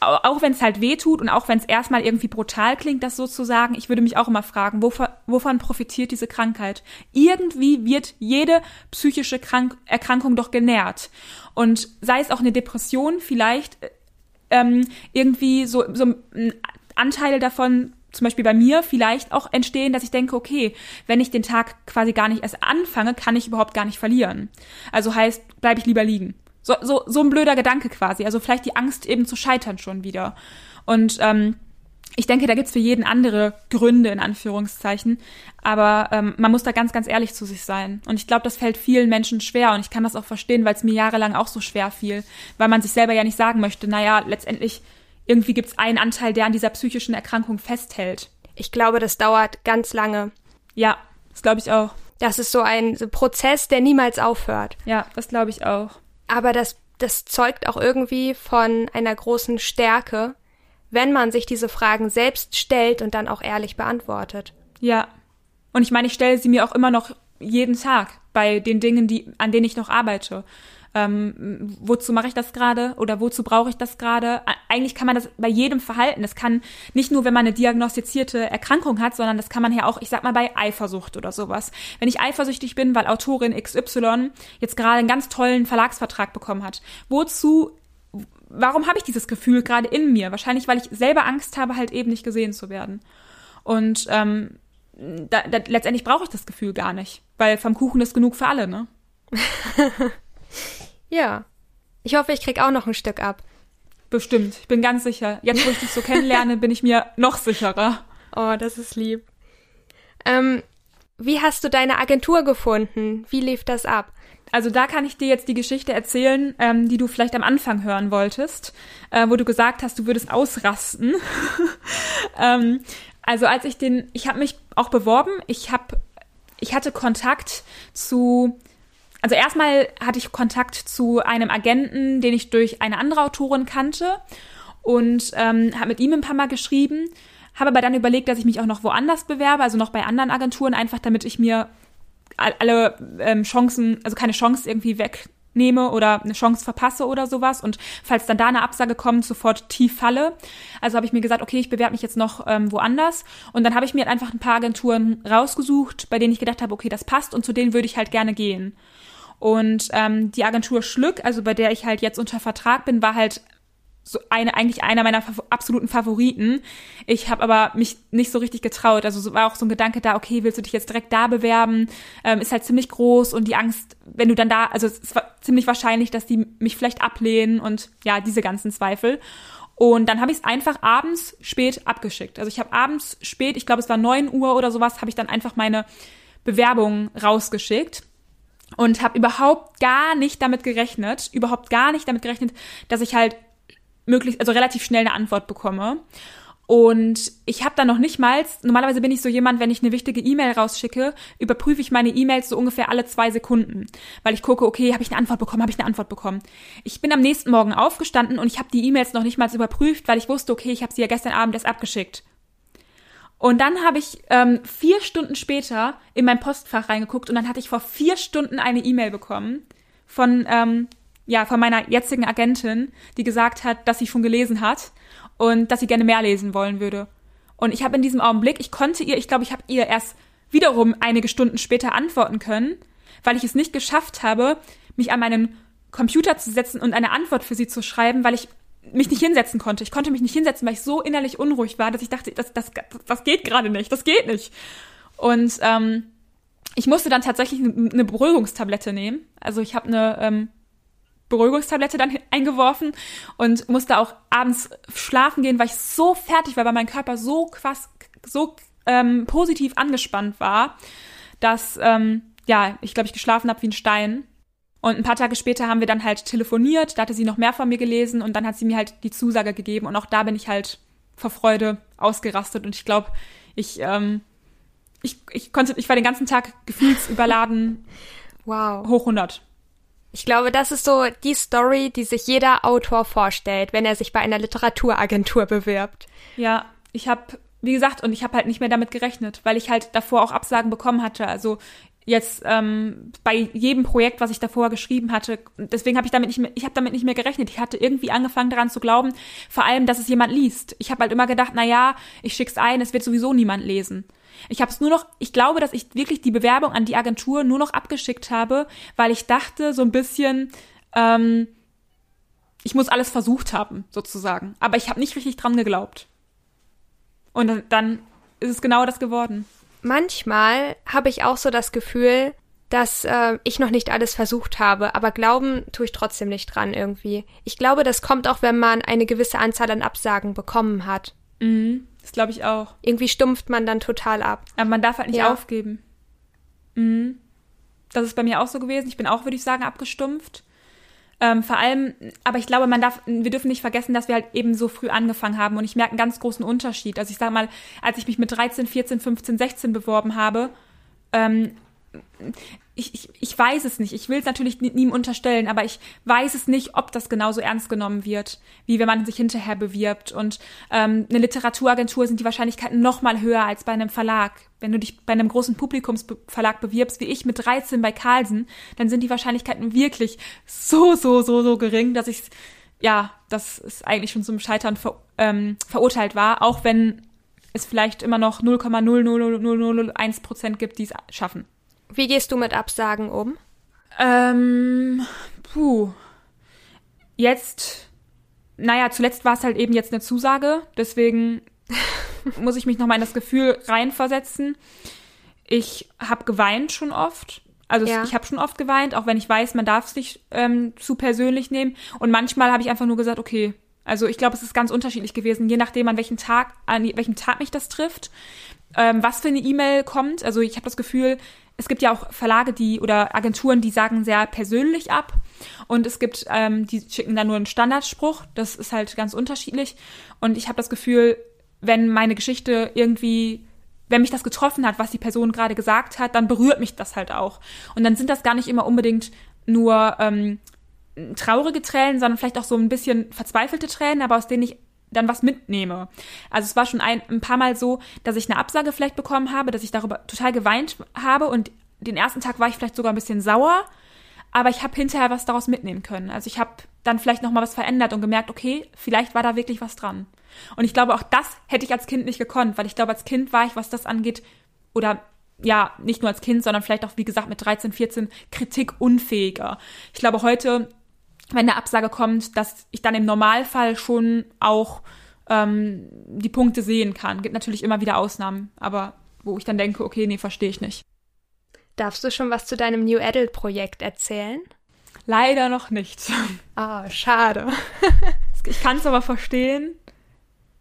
auch wenn es halt weh tut und auch wenn es erstmal irgendwie brutal klingt, das sozusagen, ich würde mich auch immer fragen, wovon, wovon profitiert diese Krankheit? Irgendwie wird jede psychische Krank Erkrankung doch genährt. Und sei es auch eine Depression, vielleicht ähm, irgendwie so, so ein Anteil davon zum Beispiel bei mir vielleicht auch entstehen, dass ich denke, okay, wenn ich den Tag quasi gar nicht erst anfange, kann ich überhaupt gar nicht verlieren. Also heißt, bleibe ich lieber liegen. So, so, so ein blöder Gedanke quasi. Also vielleicht die Angst eben zu scheitern schon wieder. Und ähm, ich denke, da gibt's für jeden andere Gründe, in Anführungszeichen. Aber ähm, man muss da ganz, ganz ehrlich zu sich sein. Und ich glaube, das fällt vielen Menschen schwer. Und ich kann das auch verstehen, weil es mir jahrelang auch so schwer fiel. Weil man sich selber ja nicht sagen möchte, naja, letztendlich irgendwie gibt's einen Anteil, der an dieser psychischen Erkrankung festhält. Ich glaube, das dauert ganz lange. Ja, das glaube ich auch. Das ist so ein Prozess, der niemals aufhört. Ja, das glaube ich auch. Aber das, das zeugt auch irgendwie von einer großen Stärke, wenn man sich diese Fragen selbst stellt und dann auch ehrlich beantwortet. Ja. Und ich meine, ich stelle sie mir auch immer noch jeden Tag bei den Dingen, die, an denen ich noch arbeite. Ähm, wozu mache ich das gerade oder wozu brauche ich das gerade? Eigentlich kann man das bei jedem Verhalten. Das kann nicht nur, wenn man eine diagnostizierte Erkrankung hat, sondern das kann man ja auch, ich sag mal, bei Eifersucht oder sowas. Wenn ich eifersüchtig bin, weil Autorin XY jetzt gerade einen ganz tollen Verlagsvertrag bekommen hat, wozu warum habe ich dieses Gefühl gerade in mir? Wahrscheinlich, weil ich selber Angst habe, halt eben nicht gesehen zu werden. Und ähm, da, da, letztendlich brauche ich das Gefühl gar nicht, weil vom Kuchen ist genug für alle, ne? <laughs> ja. Ich hoffe, ich krieg auch noch ein Stück ab. Bestimmt, ich bin ganz sicher. Jetzt, wo ich dich so kennenlerne, bin ich mir noch sicherer. Oh, das ist lieb. Ähm, wie hast du deine Agentur gefunden? Wie lief das ab? Also da kann ich dir jetzt die Geschichte erzählen, ähm, die du vielleicht am Anfang hören wolltest, äh, wo du gesagt hast, du würdest ausrasten. <laughs> ähm, also als ich den, ich habe mich auch beworben, ich habe, ich hatte Kontakt zu, also erstmal hatte ich Kontakt zu einem Agenten, den ich durch eine andere Autorin kannte und ähm, habe mit ihm ein paar Mal geschrieben, habe aber dann überlegt, dass ich mich auch noch woanders bewerbe, also noch bei anderen Agenturen, einfach damit ich mir alle ähm, Chancen, also keine Chance irgendwie wegnehme oder eine Chance verpasse oder sowas und falls dann da eine Absage kommt, sofort tief falle. Also habe ich mir gesagt, okay, ich bewerbe mich jetzt noch ähm, woanders und dann habe ich mir halt einfach ein paar Agenturen rausgesucht, bei denen ich gedacht habe, okay, das passt und zu denen würde ich halt gerne gehen. Und ähm, die Agentur Schlück, also bei der ich halt jetzt unter Vertrag bin, war halt so eine eigentlich einer meiner absoluten Favoriten. Ich habe aber mich nicht so richtig getraut. Also so war auch so ein Gedanke da, okay, willst du dich jetzt direkt da bewerben? Ähm, ist halt ziemlich groß und die Angst, wenn du dann da, also es war ziemlich wahrscheinlich, dass die mich vielleicht ablehnen und ja, diese ganzen Zweifel. Und dann habe ich es einfach abends spät abgeschickt. Also ich habe abends spät, ich glaube es war neun Uhr oder sowas, habe ich dann einfach meine Bewerbung rausgeschickt und habe überhaupt gar nicht damit gerechnet, überhaupt gar nicht damit gerechnet, dass ich halt möglichst, also relativ schnell eine Antwort bekomme. Und ich habe dann noch nicht mal, normalerweise bin ich so jemand, wenn ich eine wichtige E-Mail rausschicke, überprüfe ich meine E-Mails so ungefähr alle zwei Sekunden, weil ich gucke, okay, habe ich eine Antwort bekommen, habe ich eine Antwort bekommen. Ich bin am nächsten Morgen aufgestanden und ich habe die E-Mails noch nicht mal überprüft, weil ich wusste, okay, ich habe sie ja gestern Abend erst abgeschickt. Und dann habe ich ähm, vier Stunden später in mein Postfach reingeguckt und dann hatte ich vor vier Stunden eine E-Mail bekommen von ähm, ja, von meiner jetzigen Agentin, die gesagt hat, dass sie schon gelesen hat und dass sie gerne mehr lesen wollen würde. Und ich habe in diesem Augenblick, ich konnte ihr, ich glaube, ich habe ihr erst wiederum einige Stunden später antworten können, weil ich es nicht geschafft habe, mich an meinen Computer zu setzen und eine Antwort für sie zu schreiben, weil ich mich nicht hinsetzen konnte. Ich konnte mich nicht hinsetzen, weil ich so innerlich unruhig war, dass ich dachte, das, das, das geht gerade nicht, das geht nicht. Und ähm, ich musste dann tatsächlich eine Beruhigungstablette nehmen. Also ich habe eine ähm, Beruhigungstablette dann eingeworfen und musste auch abends schlafen gehen, weil ich so fertig war, weil mein Körper so krass, so ähm, positiv angespannt war, dass ähm, ja, ich glaube, ich geschlafen habe wie ein Stein. Und ein paar Tage später haben wir dann halt telefoniert, da hatte sie noch mehr von mir gelesen und dann hat sie mir halt die Zusage gegeben und auch da bin ich halt vor Freude ausgerastet und ich glaube, ich, ähm, ich, ich konnte, ich war den ganzen Tag gefühlsüberladen. Wow. Hoch 100. Ich glaube, das ist so die Story, die sich jeder Autor vorstellt, wenn er sich bei einer Literaturagentur bewirbt. Ja, ich habe, wie gesagt, und ich habe halt nicht mehr damit gerechnet, weil ich halt davor auch Absagen bekommen hatte. Also jetzt ähm, bei jedem Projekt, was ich davor geschrieben hatte, deswegen habe ich damit nicht mehr, ich habe damit nicht mehr gerechnet. Ich hatte irgendwie angefangen daran zu glauben, vor allem, dass es jemand liest. Ich habe halt immer gedacht, na ja, ich schick's ein, es wird sowieso niemand lesen. Ich habe es nur noch, ich glaube, dass ich wirklich die Bewerbung an die Agentur nur noch abgeschickt habe, weil ich dachte so ein bisschen, ähm, ich muss alles versucht haben, sozusagen. Aber ich habe nicht richtig dran geglaubt. Und dann ist es genau das geworden. Manchmal habe ich auch so das Gefühl, dass äh, ich noch nicht alles versucht habe, aber glauben tue ich trotzdem nicht dran irgendwie. Ich glaube, das kommt auch, wenn man eine gewisse Anzahl an Absagen bekommen hat. Mhm, das glaube ich auch. Irgendwie stumpft man dann total ab. Aber man darf halt nicht Ja. aufgeben. Mhm. Das ist bei mir auch so gewesen. Ich bin auch, würde ich sagen, abgestumpft. Ähm, vor allem, aber ich glaube, man darf, wir dürfen nicht vergessen, dass wir halt eben so früh angefangen haben und ich merke einen ganz großen Unterschied. Also ich sage mal, als ich mich mit 13, 14, 15, 16 beworben habe, ähm, ich, ich, ich weiß es nicht. Ich will es natürlich nie- niemandem unterstellen, aber ich weiß es nicht, ob das genauso ernst genommen wird, wie wenn man sich hinterher bewirbt. Und ähm, eine Literaturagentur sind die Wahrscheinlichkeiten noch mal höher als bei einem Verlag. Wenn du dich bei einem großen Publikumsverlag bewirbst, wie ich mit 13 bei Carlsen, dann sind die Wahrscheinlichkeiten wirklich so, so, so, so gering, dass ich ja, dass es eigentlich schon zum Scheitern ver, ähm, verurteilt war, auch wenn es vielleicht immer noch 0,00001 Prozent gibt, die es schaffen. Wie gehst du mit Absagen um? Ähm, puh. Jetzt, naja, zuletzt war es halt eben jetzt eine Zusage, deswegen <laughs> muss ich mich nochmal in das Gefühl reinversetzen. Ich habe geweint schon oft. Also Ja. ich habe schon oft geweint, auch wenn ich weiß, man darf es nicht ähm, zu persönlich nehmen. Und manchmal habe ich einfach nur gesagt, okay. Also ich glaube, es ist ganz unterschiedlich gewesen, je nachdem, an welchem Tag, an welchem Tag mich das trifft, ähm, was für eine E-Mail kommt. Also ich habe das Gefühl, es gibt ja auch Verlage, die oder Agenturen, die sagen sehr persönlich ab. Und es gibt, ähm, die schicken dann nur einen Standardspruch. Das ist halt ganz unterschiedlich. Und ich habe das Gefühl, wenn meine Geschichte irgendwie, wenn mich das getroffen hat, was die Person gerade gesagt hat, dann berührt mich das halt auch. Und dann sind das gar nicht immer unbedingt nur ähm, traurige Tränen, sondern vielleicht auch so ein bisschen verzweifelte Tränen, aber aus denen ich dann was mitnehme. Also es war schon ein, ein paar Mal so, dass ich eine Absage vielleicht bekommen habe, dass ich darüber total geweint habe und den ersten Tag war ich vielleicht sogar ein bisschen sauer, aber ich habe hinterher was daraus mitnehmen können. Also ich habe dann vielleicht noch mal was verändert und gemerkt, okay, vielleicht war da wirklich was dran. Und ich glaube, auch das hätte ich als Kind nicht gekonnt, weil ich glaube, als Kind war ich, was das angeht, oder ja, nicht nur als Kind, sondern vielleicht auch, wie gesagt, mit 13, 14 kritikunfähiger. Ich glaube, heute, wenn eine Absage kommt, dass ich dann im Normalfall schon auch ähm, die Punkte sehen kann. Gibt natürlich immer wieder Ausnahmen, aber wo ich dann denke, okay, nee, verstehe ich nicht. Darfst du schon was zu deinem New Adult Projekt erzählen? Leider noch nicht. Ah, schade. <laughs> Ich kann es aber verstehen.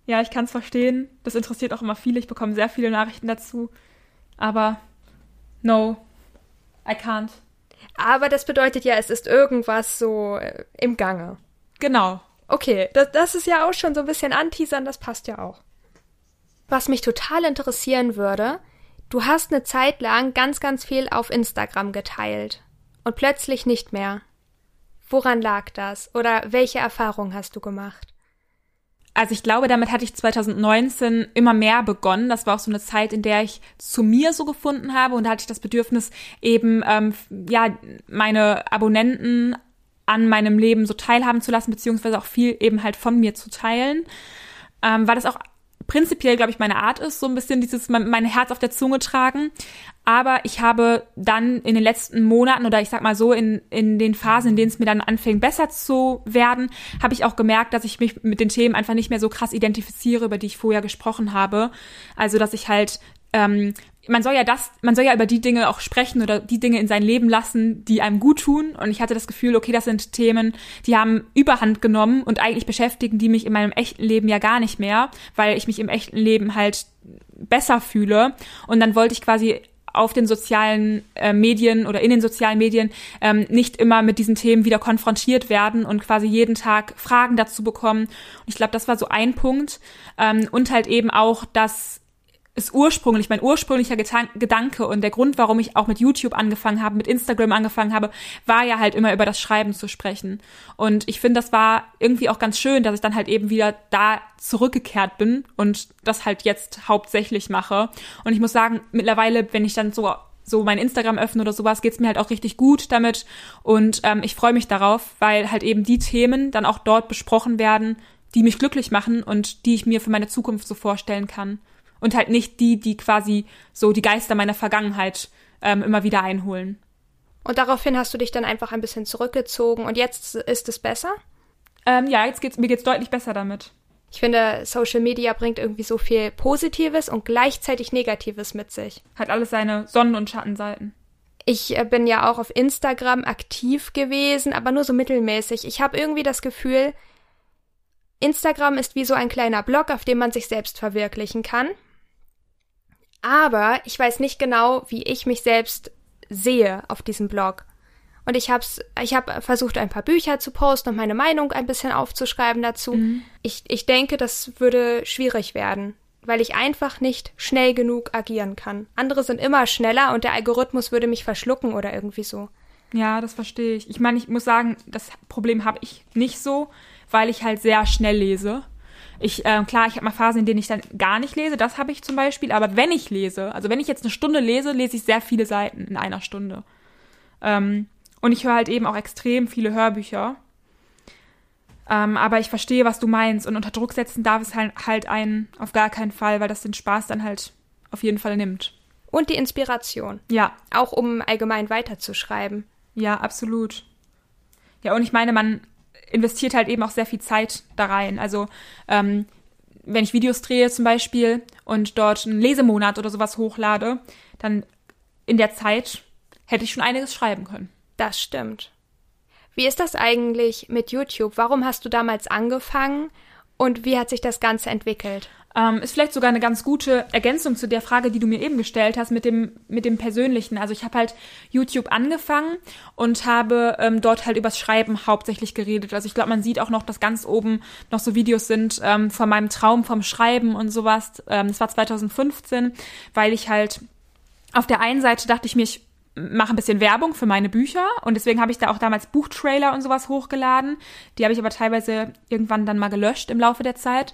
Ja, ich kann es verstehen. Das interessiert auch immer viele. Ich bekomme sehr viele Nachrichten dazu. Aber no, I can't. Aber das bedeutet ja, es ist irgendwas so äh, im Gange. Genau. Okay, das, das ist ja auch schon so ein bisschen anteasern, das passt ja auch. Was mich total interessieren würde, du hast eine Zeit lang ganz, ganz viel auf Instagram geteilt und plötzlich nicht mehr. Woran lag das? Oder welche Erfahrungen hast du gemacht? Also ich glaube, damit hatte ich 2019 immer mehr begonnen. Das war auch so eine Zeit, in der ich zu mir so gefunden habe und da hatte ich das Bedürfnis, eben ähm, ja meine Abonnenten an meinem Leben so teilhaben zu lassen, beziehungsweise auch viel eben halt von mir zu teilen, ähm, weil das auch prinzipiell, glaube ich, meine Art ist, so ein bisschen dieses mein, mein Herz auf der Zunge tragen. Aber ich habe dann in den letzten Monaten oder ich sag mal so in, in den Phasen, in denen es mir dann anfing, besser zu werden, habe ich auch gemerkt, dass ich mich mit den Themen einfach nicht mehr so krass identifiziere, über die ich vorher gesprochen habe. Also, dass ich halt ähm, man soll ja das, man soll ja über die Dinge auch sprechen oder die Dinge in sein Leben lassen, die einem gut tun. Und ich hatte das Gefühl, okay, das sind Themen, die haben Überhand genommen und eigentlich beschäftigen die mich in meinem echten Leben ja gar nicht mehr, weil ich mich im echten Leben halt besser fühle. Und dann wollte ich quasi auf den sozialen äh, Medien oder in den sozialen Medien ähm, nicht immer mit diesen Themen wieder konfrontiert werden und quasi jeden Tag Fragen dazu bekommen. Und ich glaube, das war so ein Punkt. Ähm, und halt eben auch, dass ist ursprünglich, mein ursprünglicher Getan Gedanke und der Grund, warum ich auch mit YouTube angefangen habe, mit Instagram angefangen habe, war ja halt immer über das Schreiben zu sprechen. Und ich finde, das war irgendwie auch ganz schön, dass ich dann halt eben wieder da zurückgekehrt bin und das halt jetzt hauptsächlich mache. Und ich muss sagen, mittlerweile, wenn ich dann so so mein Instagram öffne oder sowas, geht's mir halt auch richtig gut damit. Und ähm, ich freue mich darauf, weil halt eben die Themen dann auch dort besprochen werden, die mich glücklich machen und die ich mir für meine Zukunft so vorstellen kann und halt nicht die, die quasi so die Geister meiner Vergangenheit ähm, immer wieder einholen. Und daraufhin hast du dich dann einfach ein bisschen zurückgezogen und jetzt ist es besser? Ähm, ja, jetzt geht's, mir geht's deutlich besser damit. Ich finde, Social Media bringt irgendwie so viel Positives und gleichzeitig Negatives mit sich. Hat alles seine Sonnen- und Schattenseiten. Ich äh, bin ja auch auf Instagram aktiv gewesen, aber nur so mittelmäßig. Ich habe irgendwie das Gefühl, Instagram ist wie so ein kleiner Blog, auf dem man sich selbst verwirklichen kann. Aber ich weiß nicht genau, wie ich mich selbst sehe auf diesem Blog. Und ich habe ich hab versucht, ein paar Bücher zu posten und meine Meinung ein bisschen aufzuschreiben dazu. Mhm. Ich, ich denke, das würde schwierig werden, weil ich einfach nicht schnell genug agieren kann. Andere sind immer schneller und der Algorithmus würde mich verschlucken oder irgendwie so. Ja, das verstehe ich. Ich meine, ich muss sagen, das Problem habe ich nicht so, weil ich halt sehr schnell lese. Ich, äh, klar, ich habe mal Phasen, in denen ich dann gar nicht lese, das habe ich zum Beispiel, aber wenn ich lese, also wenn ich jetzt eine Stunde lese, lese ich sehr viele Seiten in einer Stunde. Ähm, und ich höre halt eben auch extrem viele Hörbücher. Ähm, aber ich verstehe, was du meinst. Und unter Druck setzen darf es halt, halt einen auf gar keinen Fall, weil das den Spaß dann halt auf jeden Fall nimmt. Und die Inspiration. Ja. Auch um allgemein weiterzuschreiben. Ja, absolut. Ja, und ich meine, man investiert halt eben auch sehr viel Zeit da rein. Also, ähm, wenn ich Videos drehe zum Beispiel und dort einen Lesemonat oder sowas hochlade, dann in der Zeit hätte ich schon einiges schreiben können. Das stimmt. Wie ist das eigentlich mit YouTube? Warum hast du damals angefangen und wie hat sich das Ganze entwickelt? Ähm, ist vielleicht sogar eine ganz gute Ergänzung zu der Frage, die du mir eben gestellt hast mit dem mit dem Persönlichen. Also ich habe halt YouTube angefangen und habe ähm, dort halt übers Schreiben hauptsächlich geredet. Also ich glaube, man sieht auch noch, dass ganz oben noch so Videos sind ähm, von meinem Traum vom Schreiben und sowas. Ähm, das war 2015, weil ich halt auf der einen Seite dachte ich mir, ich mache ein bisschen Werbung für meine Bücher und deswegen habe ich da auch damals Buchtrailer und sowas hochgeladen. Die habe ich aber teilweise irgendwann dann mal gelöscht im Laufe der Zeit.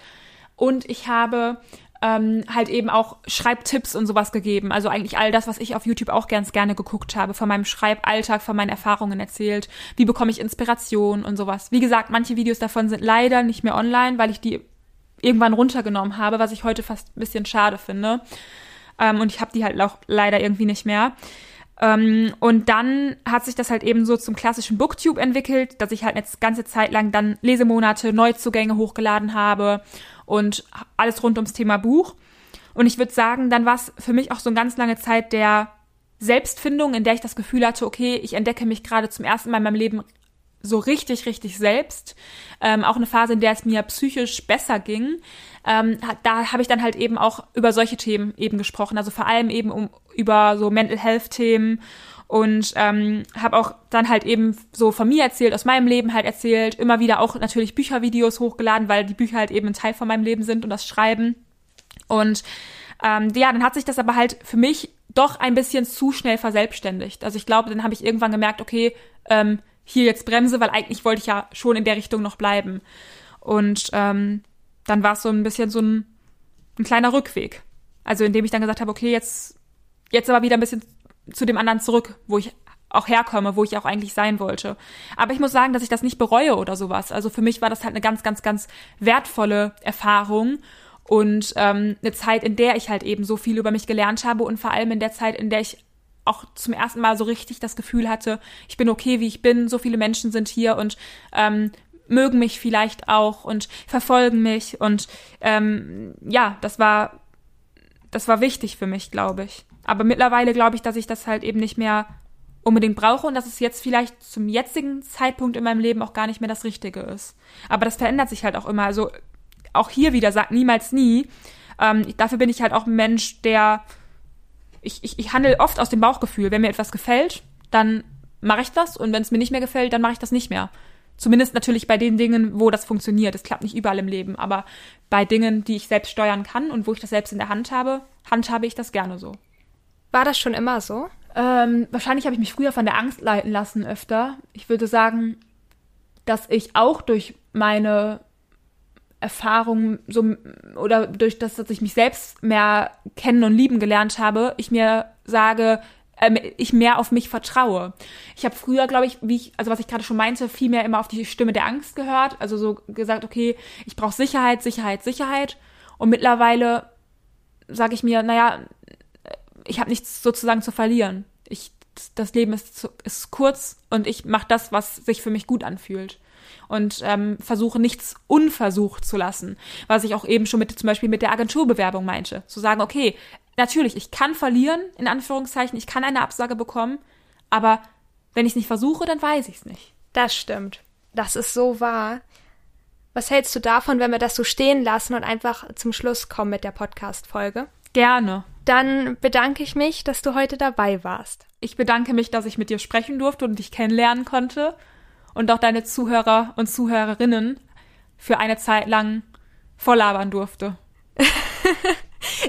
Und ich habe ähm, halt eben auch Schreibtipps und sowas gegeben. Also eigentlich all das, was ich auf YouTube auch ganz gerne geguckt habe, von meinem Schreiballtag, von meinen Erfahrungen erzählt. Wie bekomme ich Inspiration und sowas. Wie gesagt, manche Videos davon sind leider nicht mehr online, weil ich die irgendwann runtergenommen habe, was ich heute fast ein bisschen schade finde. Ähm, und ich habe die halt auch leider irgendwie nicht mehr. Ähm, und dann hat sich das halt eben so zum klassischen Booktube entwickelt, dass ich halt eine ganze Zeit lang dann Lesemonate, Neuzugänge hochgeladen habe und alles rund ums Thema Buch. Und ich würde sagen, dann war es für mich auch so eine ganz lange Zeit der Selbstfindung, in der ich das Gefühl hatte, okay, ich entdecke mich gerade zum ersten Mal in meinem Leben so richtig, richtig selbst. Ähm, auch eine Phase, in der es mir psychisch besser ging. Ähm, da habe ich dann halt eben auch über solche Themen eben gesprochen. Also vor allem eben um, über so Mental Health Themen und ähm, habe auch dann halt eben so von mir erzählt, aus meinem Leben halt erzählt, immer wieder auch natürlich Büchervideos hochgeladen, weil die Bücher halt eben ein Teil von meinem Leben sind und das Schreiben. Und ähm, ja, dann hat sich das aber halt für mich doch ein bisschen zu schnell verselbstständigt. Also ich glaube, dann habe ich irgendwann gemerkt, okay, ähm, hier jetzt bremse, weil eigentlich wollte ich ja schon in der Richtung noch bleiben. Und ähm, dann war es so ein bisschen so ein, ein kleiner Rückweg. Also indem ich dann gesagt habe, okay, jetzt, jetzt aber wieder ein bisschen zu dem anderen zurück, wo ich auch herkomme, wo ich auch eigentlich sein wollte. Aber ich muss sagen, dass ich das nicht bereue oder sowas. Also für mich war das halt eine ganz, ganz, ganz wertvolle Erfahrung und ähm, eine Zeit, in der ich halt eben so viel über mich gelernt habe und vor allem in der Zeit, in der ich auch zum ersten Mal so richtig das Gefühl hatte, ich bin okay, wie ich bin, so viele Menschen sind hier und ähm, mögen mich vielleicht auch und verfolgen mich und ähm, ja, das war das war wichtig für mich, glaube ich. Aber mittlerweile glaube ich, dass ich das halt eben nicht mehr unbedingt brauche und dass es jetzt vielleicht zum jetzigen Zeitpunkt in meinem Leben auch gar nicht mehr das Richtige ist. Aber das verändert sich halt auch immer. Also auch hier wieder sagt niemals nie. Ähm, dafür bin ich halt auch ein Mensch, der ich, ich, ich handle oft aus dem Bauchgefühl. Wenn mir etwas gefällt, dann mache ich das und wenn es mir nicht mehr gefällt, dann mache ich das nicht mehr. Zumindest natürlich bei den Dingen, wo das funktioniert. Es klappt nicht überall im Leben, aber bei Dingen, die ich selbst steuern kann und wo ich das selbst in der Hand habe, handhabe ich das gerne so. War das schon immer so? Ähm, wahrscheinlich habe ich mich früher von der Angst leiten lassen öfter. Ich würde sagen, dass ich auch durch meine Erfahrung so oder durch das, dass ich mich selbst mehr kennen und lieben gelernt habe, ich mir sage, äh, ich mehr auf mich vertraue. Ich habe früher, glaube ich, wie ich, also was ich gerade schon meinte, viel mehr immer auf die Stimme der Angst gehört. Also so gesagt, okay, ich brauche Sicherheit, Sicherheit, Sicherheit. Und mittlerweile sage ich mir, naja, ich habe nichts sozusagen zu verlieren. Ich, das Leben ist, ist kurz und ich mache das, was sich für mich gut anfühlt. und ähm, versuche nichts unversucht zu lassen. Was ich auch eben schon mit zum Beispiel mit der Agenturbewerbung meinte. Zu sagen, okay, natürlich, ich kann verlieren, in Anführungszeichen, ich kann eine Absage bekommen, aber wenn ich es nicht versuche, dann weiß ich es nicht. Das stimmt. Das ist so wahr. Was hältst du davon, wenn wir das so stehen lassen und einfach zum Schluss kommen mit der Podcast-Folge? Gerne. Dann bedanke ich mich, dass du heute dabei warst. Ich bedanke mich, dass ich mit dir sprechen durfte und dich kennenlernen konnte und auch deine Zuhörer und Zuhörerinnen für eine Zeit lang volllabern durfte. <laughs>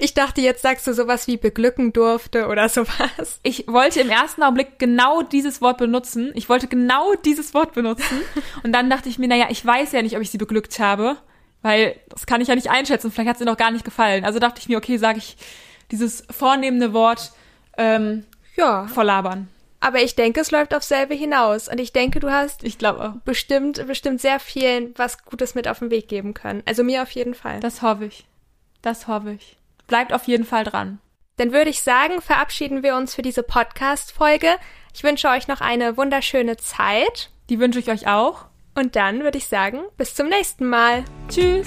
Ich dachte, jetzt sagst du sowas wie beglücken durfte oder sowas. Ich wollte im ersten Augenblick genau dieses Wort benutzen. Ich wollte genau dieses Wort benutzen. <laughs> Und dann dachte ich mir, naja, ich weiß ja nicht, ob ich sie beglückt habe, weil das kann ich ja nicht einschätzen. Vielleicht hat sie noch gar nicht gefallen. Also dachte ich mir, okay, sage ich dieses vornehmende Wort ähm, ja. verlabern. Aber ich denke, es läuft auf selbe hinaus. Und ich denke, du hast ich glaube bestimmt, bestimmt sehr vielen was Gutes mit auf den Weg geben können. Also mir auf jeden Fall. Das hoffe ich. Das hoffe ich. Bleibt auf jeden Fall dran. Dann würde ich sagen, verabschieden wir uns für diese Podcast-Folge. Ich wünsche euch noch eine wunderschöne Zeit. Die wünsche ich euch auch. Und dann würde ich sagen, bis zum nächsten Mal. Tschüss.